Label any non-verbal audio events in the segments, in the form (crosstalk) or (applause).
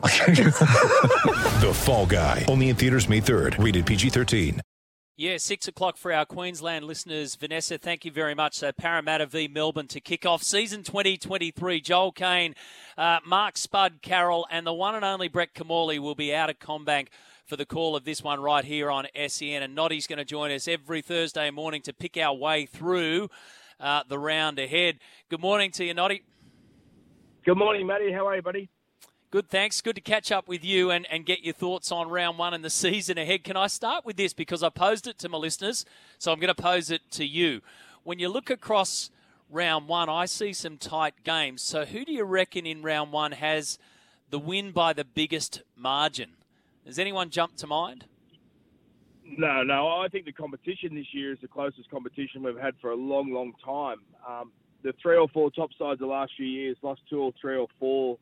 (laughs) The Fall Guy. Only in theaters May 3rd. Rated PG-13. Yeah, six o'clock for our Queensland listeners. Vanessa, thank you very much. So, Parramatta v Melbourne to kick off season 2023. Joel Caine, uh, Mark Spud Carroll, and the one and only Brett Kimmorley will be out at CommBank for the call of this one right here on SEN. And Noddy's going to join us every Thursday morning to pick our way through uh, the round ahead. Good morning to you, Noddy. Good morning, Matty. How are you, buddy? Good, thanks. Good to catch up with you and, and get your thoughts on round one and the season ahead. Can I start with this because I posed it to my listeners, so I'm going to pose it to you. When you look across round one, I see some tight games. So, who do you reckon in round one has the win by the biggest margin? Does anyone jump to mind? No, no. I think the competition this year is the closest competition we've had for a long, long time. Um, the three or four top sides the last few years lost two or three or four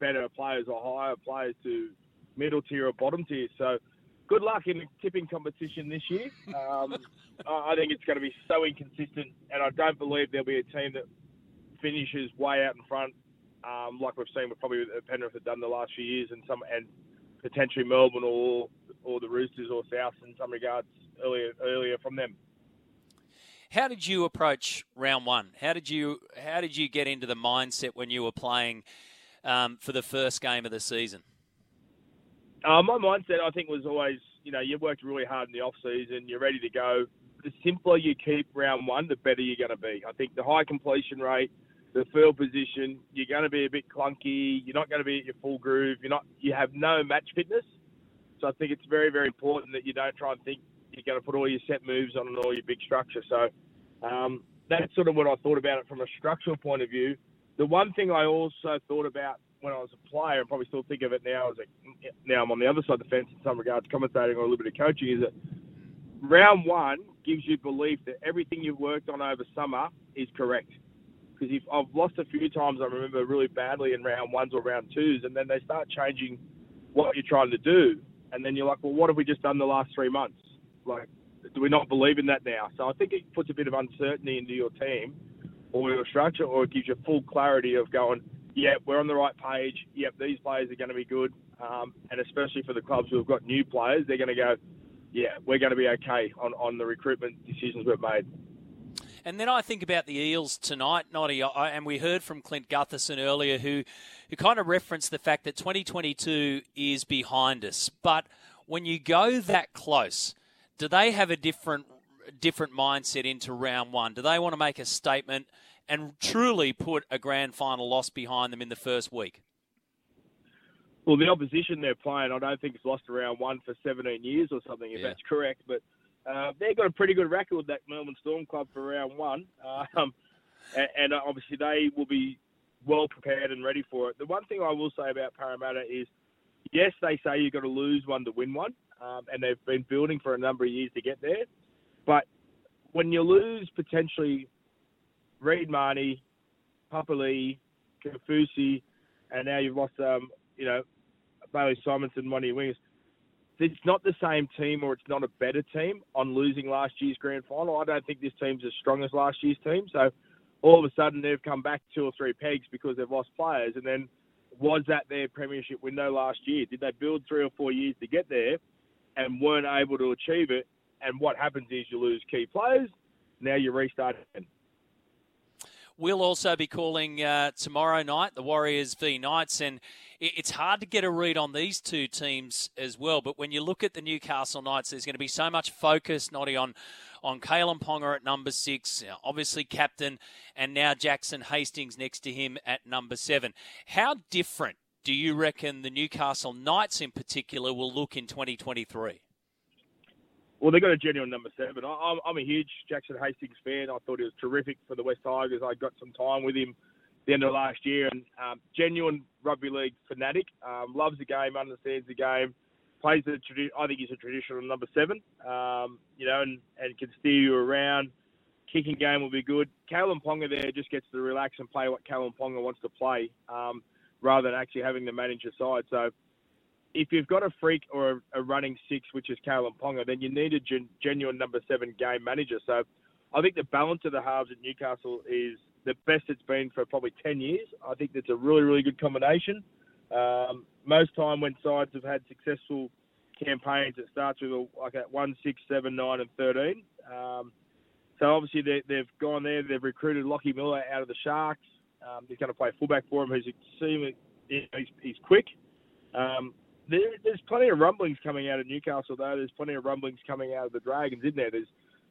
better players or higher players to middle tier or bottom tier. So, good luck in the tipping competition this year. (laughs) Um, I I think it's going to be so inconsistent, and I don't believe there'll be a team that finishes way out in front, um, like we've seen with probably Penrith have done the last few years, and some and potentially Melbourne or or the Roosters or South in some regards earlier earlier from them. How did you approach round one? How did you how did you get into the mindset when you were playing um, for the first game of the season? Uh, my mindset, I think, was always, you know, you've worked really hard in the off season, you're ready to go. The simpler you keep round one, the better you're going to be. I think the high completion rate, the field position, you're going to be a bit clunky. You're not going to be at your full groove. You're not. You have no match fitness. So I think it's very, very important that you don't try and think you're going to put all your set moves on and all your big structure. So um, that's sort of what I thought about it from a structural point of view. The one thing I also thought about when I was a player, and probably still think of it now, as a, now I'm on the other side of the fence in some regards, commentating or a little bit of coaching, is that round one gives you belief that everything you've worked on over summer is correct. Because if I've lost a few times, I remember really badly in round ones or round twos, and then they start changing what you're trying to do, and then you're like, well, what have we just done the last three months? Like, do we not believe in that now? So I think it puts a bit of uncertainty into your team or your structure, or it gives you full clarity of going, yeah, we're on the right page. Yep, these players are going to be good, um, and especially for the clubs who have got new players, they're going to go, yeah, we're going to be okay on, on the recruitment decisions we've made. And then I think about the Eels tonight, Noddy, I- and we heard from Clint Gutherson earlier, who who kind of referenced the fact that 2022 is behind us. But when you go that close, do they have a different different mindset into round one? Do they want to make a statement and truly put a grand final loss behind them in the first week? Well, the opposition they're playing, I don't think it's lost around one for 17 years or something, if Yeah. that's correct. But uh, they've got a pretty good record, that Melbourne Storm club, for round one. (laughs) Um, and, and obviously they will be well prepared and ready for it. The one thing I will say about Parramatta is, yes, they say you've got to lose one to win one, um, and they've been building for a number of years to get there. But when you lose potentially Reed Mahoney, Papali, Kaufusi, and now you've lost, um, you know, Bailey Simonsson, one of your wingers. It's not the same team or it's not a better team on losing last year's grand final. I don't think this team's as strong as last year's team. So all of a sudden they've come back two or three pegs because they've lost players. And then was that their premiership window last year? Did they build three or four years to get there and weren't able to achieve it? And what happens is you lose key players. Now you restart. We'll also be calling uh, tomorrow night the Warriors v Knights, and it's hard to get a read on these two teams as well. But when you look at the Newcastle Knights, there's going to be so much focus only on on Kalyn Ponga at number six, uh, obviously captain, and now Jackson Hastings next to him at number seven. How different do you reckon the Newcastle Knights in particular will look in 2023? Well, they've got a genuine number seven. I, I'm, a huge Jackson Hastings fan. I thought he was terrific for the West Tigers. I got some time with him the end of last year, and um, genuine rugby league fanatic. Um, loves the game, understands the game, plays the tradi- I think he's a traditional number seven. Um, you know, and, and can steer you around. Kicking game will be good. Kalyn Ponga there just gets to relax and play what Kalyn Ponga wants to play, um, rather than actually having to manage your side. So, if you've got a freak or a, a running six, which is Kalyn Ponga, then you need a gen- genuine number seven game manager. So, I think the balance of the halves at Newcastle is the best it's been for probably 10 years. I think that's a really, really good combination. Um, most time when sides have had successful campaigns, it starts with a, like at 1, 6, 7, 9, and 13. Um, so obviously they, they've gone there, they've recruited Lockie Miller out of the Sharks. Um, he's going to play fullback for him, extremely, he's, he's quick. Um, there, there's plenty of rumblings coming out of Newcastle, though. There's plenty of rumblings coming out of the Dragons, isn't there? There's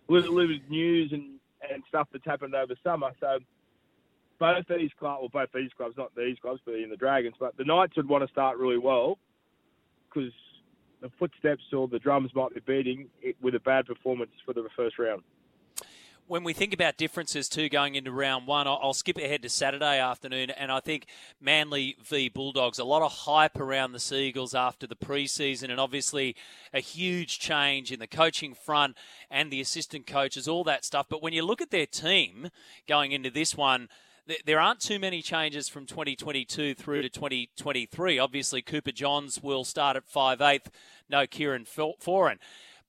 little, little news and, and stuff that's happened over summer. So both these clubs, well, both these clubs, not these clubs, but in the Dragons, but the Knights would want to start really well because the footsteps or the drums might be beating it with a bad performance for the first round. When we think about differences too going into round one, I'll, skip ahead to Saturday afternoon, and I think Manly v Bulldogs. A lot of hype around the Seagulls after the preseason, and obviously a huge change in the coaching front and the assistant coaches, all that stuff. But when you look at their team going into this one, there aren't too many changes from 2022 through to 2023. Obviously, Cooper Johns will start at 5'8", no Kieran Foran.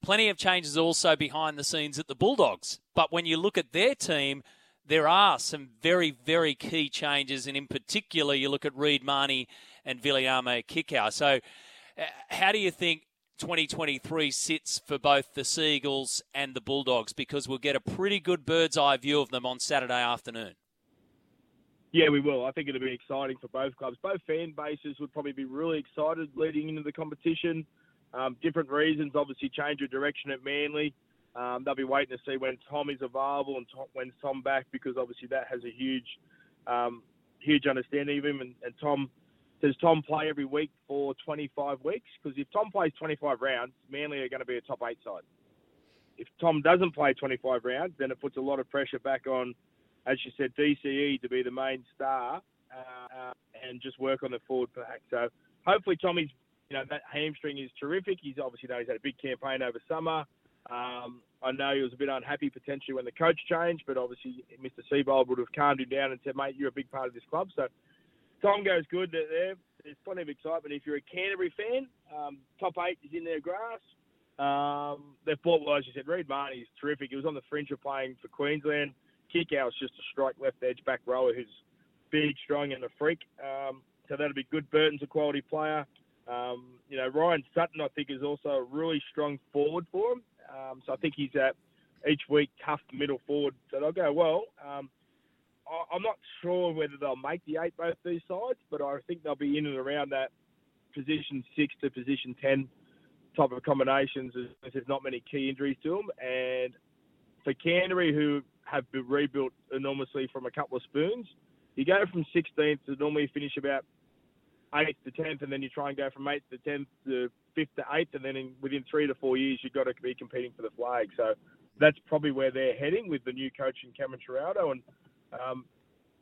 Plenty of changes also behind the scenes at the Bulldogs. But when you look at their team, there are some very, very key changes. And in particular, you look at Reed Mahoney and Viliame Kikau. So, uh, how do you think 2023 sits for both the Seagulls and the Bulldogs? Because we'll get a pretty good bird's eye view of them on Saturday afternoon. Yeah, we will. I think it'll be exciting for both clubs. Both fan bases would probably be really excited leading into the competition. Um, different reasons, obviously, change of direction at Manly. Um, they'll be waiting to see when Tom is available and Tom, when's Tom back because obviously that has a huge, um, huge understanding of him. And, and Tom, does Tom play every week for 25 weeks? Because if Tom plays 25 rounds, Manly are going to be a top eight side. If Tom doesn't play 25 rounds, then it puts a lot of pressure back on, as you said, DCE to be the main star uh, and just work on the forward pack. So hopefully Tommy's you know, that hamstring is terrific. He's obviously know he's had a big campaign over summer. Um, I know he was a bit unhappy potentially when the coach changed, but obviously Mr. Seibold would have calmed him down and said, mate, you're a big part of this club. So Tom goes good there. There's plenty of excitement. If you're a Canterbury fan, um, top eight is in their grass. Um, they've bought, well, as you said, Reed Mahoney is terrific. He was on the fringe of playing for Queensland. Kikau is just a strike left edge back rower who's big, strong, and a freak. Um, so that'll be good. Burton's a quality player. Um, you know, Ryan Sutton, I think, is also a really strong forward for him. Um, so I think he's at each week tough middle forward. So they'll go well. Um, I, I'm not sure whether they'll make the eight both these sides, but I think they'll be in and around that position six to position ten type of combinations. As there's not many key injuries to them, and for Canterbury, who have been rebuilt enormously from a couple of spoons, you go from 16th to normally finish about eighth to tenth, and then you try and go from eighth to tenth to fifth to eighth, and then in, within three to four years, you've got to be competing for the flag. So that's probably where they're heading with the new coach in Cameron Ciraldo. And um,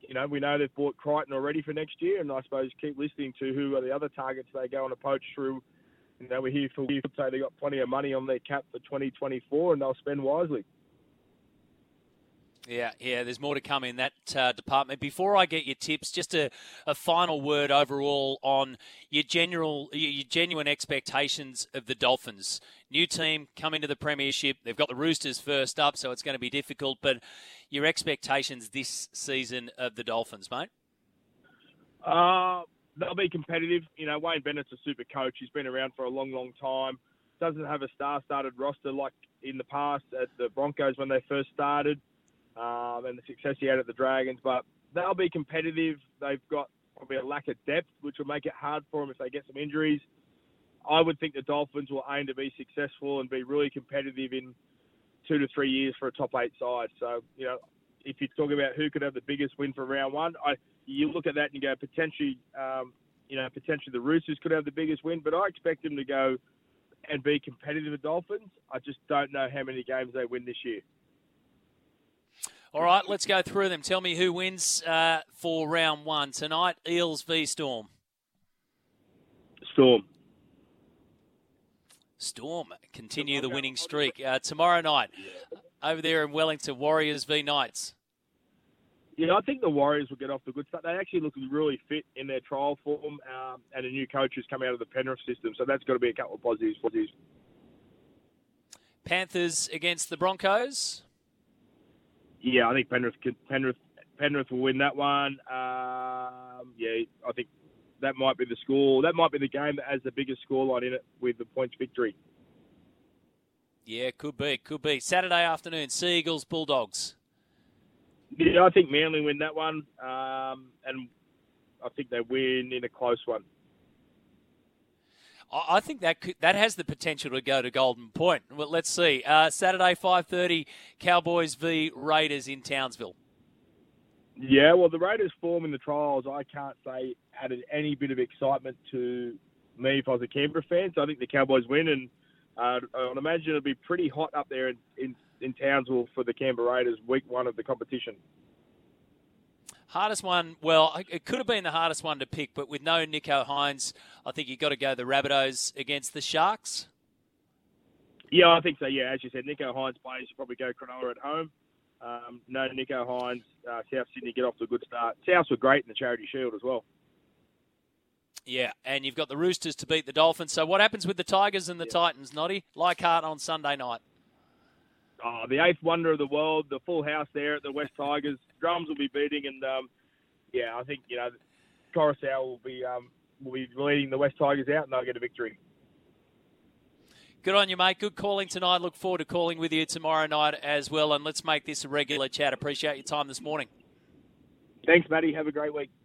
you know, we know they've bought Crichton already for next year, and I suppose keep listening to who are the other targets they go and poach through. You know, we hear Phil say they got plenty of money on their cap for 2024, and they'll spend wisely. Yeah, yeah, there's more to come in that uh, department. Before I get your tips, just a, a final word overall on your general, your genuine expectations of the Dolphins. New team coming to the Premiership. They've got the Roosters first up, so it's going to be difficult. But your expectations this season of the Dolphins, mate? Uh, they'll be competitive. You know, Wayne Bennett's a super coach. He's been around for a long, long time. Doesn't have a star-started roster like in the past at the Broncos when they first started um, and the success he had at the Dragons. But they'll be competitive. They've got probably a lack of depth, which will make it hard for them if they get some injuries. I would think the Dolphins will aim to be successful and be really competitive in two to three years for a top eight side. So, you know, if you talk about who could have the biggest win for round one, I you look at that and you go potentially, um, you know, potentially the Roosters could have the biggest win, but I expect them to go and be competitive with Dolphins. I just don't know how many games they win this year. All right, let's go through them. Tell me who wins uh, for round one tonight. Eels v Storm. Storm. Storm continue the winning streak uh, tomorrow night over there in Wellington. Warriors v Knights. Yeah, I think the Warriors will get off the good start. They actually look really fit in their trial form, um, and a new coach has come out of the Penrith system, so that's got to be a couple of positives. positives. Panthers against the Broncos. Yeah, I think Penrith Penrith Penrith will win that one. Um, yeah, I think that might be the score. That might be the game that has the biggest scoreline in it with the points victory. Yeah, could be, could be. Saturday afternoon, Seagulls Bulldogs. Yeah, I think Manly win that one, um, and I think they win in a close one. I think that could, that has the potential to go to Golden Point. Well, let's see. Uh, Saturday, five thirty, Cowboys v Raiders in Townsville. Yeah, well, the Raiders' form in the trials, I can't say added any bit of excitement to me if I was a Canberra fan. So I think the Cowboys win, and uh, I'd imagine it'll be pretty hot up there in, in, in Townsville for the Canberra Raiders, week one of the competition. Hardest one, well, it could have been the hardest one to pick, but with no Nicho Hynes, I think you've got to go the Rabbitohs against the Sharks. Yeah, I think so. Yeah, as you said, Nicho Hynes plays. You probably go Cronulla at home. Um, no Nicho Hynes. Uh, South Sydney get off to a good start. Souths were great in the Charity Shield as well. Yeah, and you've got the Roosters to beat the Dolphins. So what happens with the Tigers and the yeah. Titans, Noddy? Leichhardt on Sunday night. Oh, the eighth wonder of the world, the full house there at the West Tigers. Drums will be beating, and um, yeah, I think you know Koroisau will be um, will be leading the West Tigers out, and they'll get a victory. Good on you, mate. Good calling tonight. Look forward to calling with you tomorrow night as well, and let's make this a regular chat. Appreciate your time this morning. Thanks, Matty. Have a great week.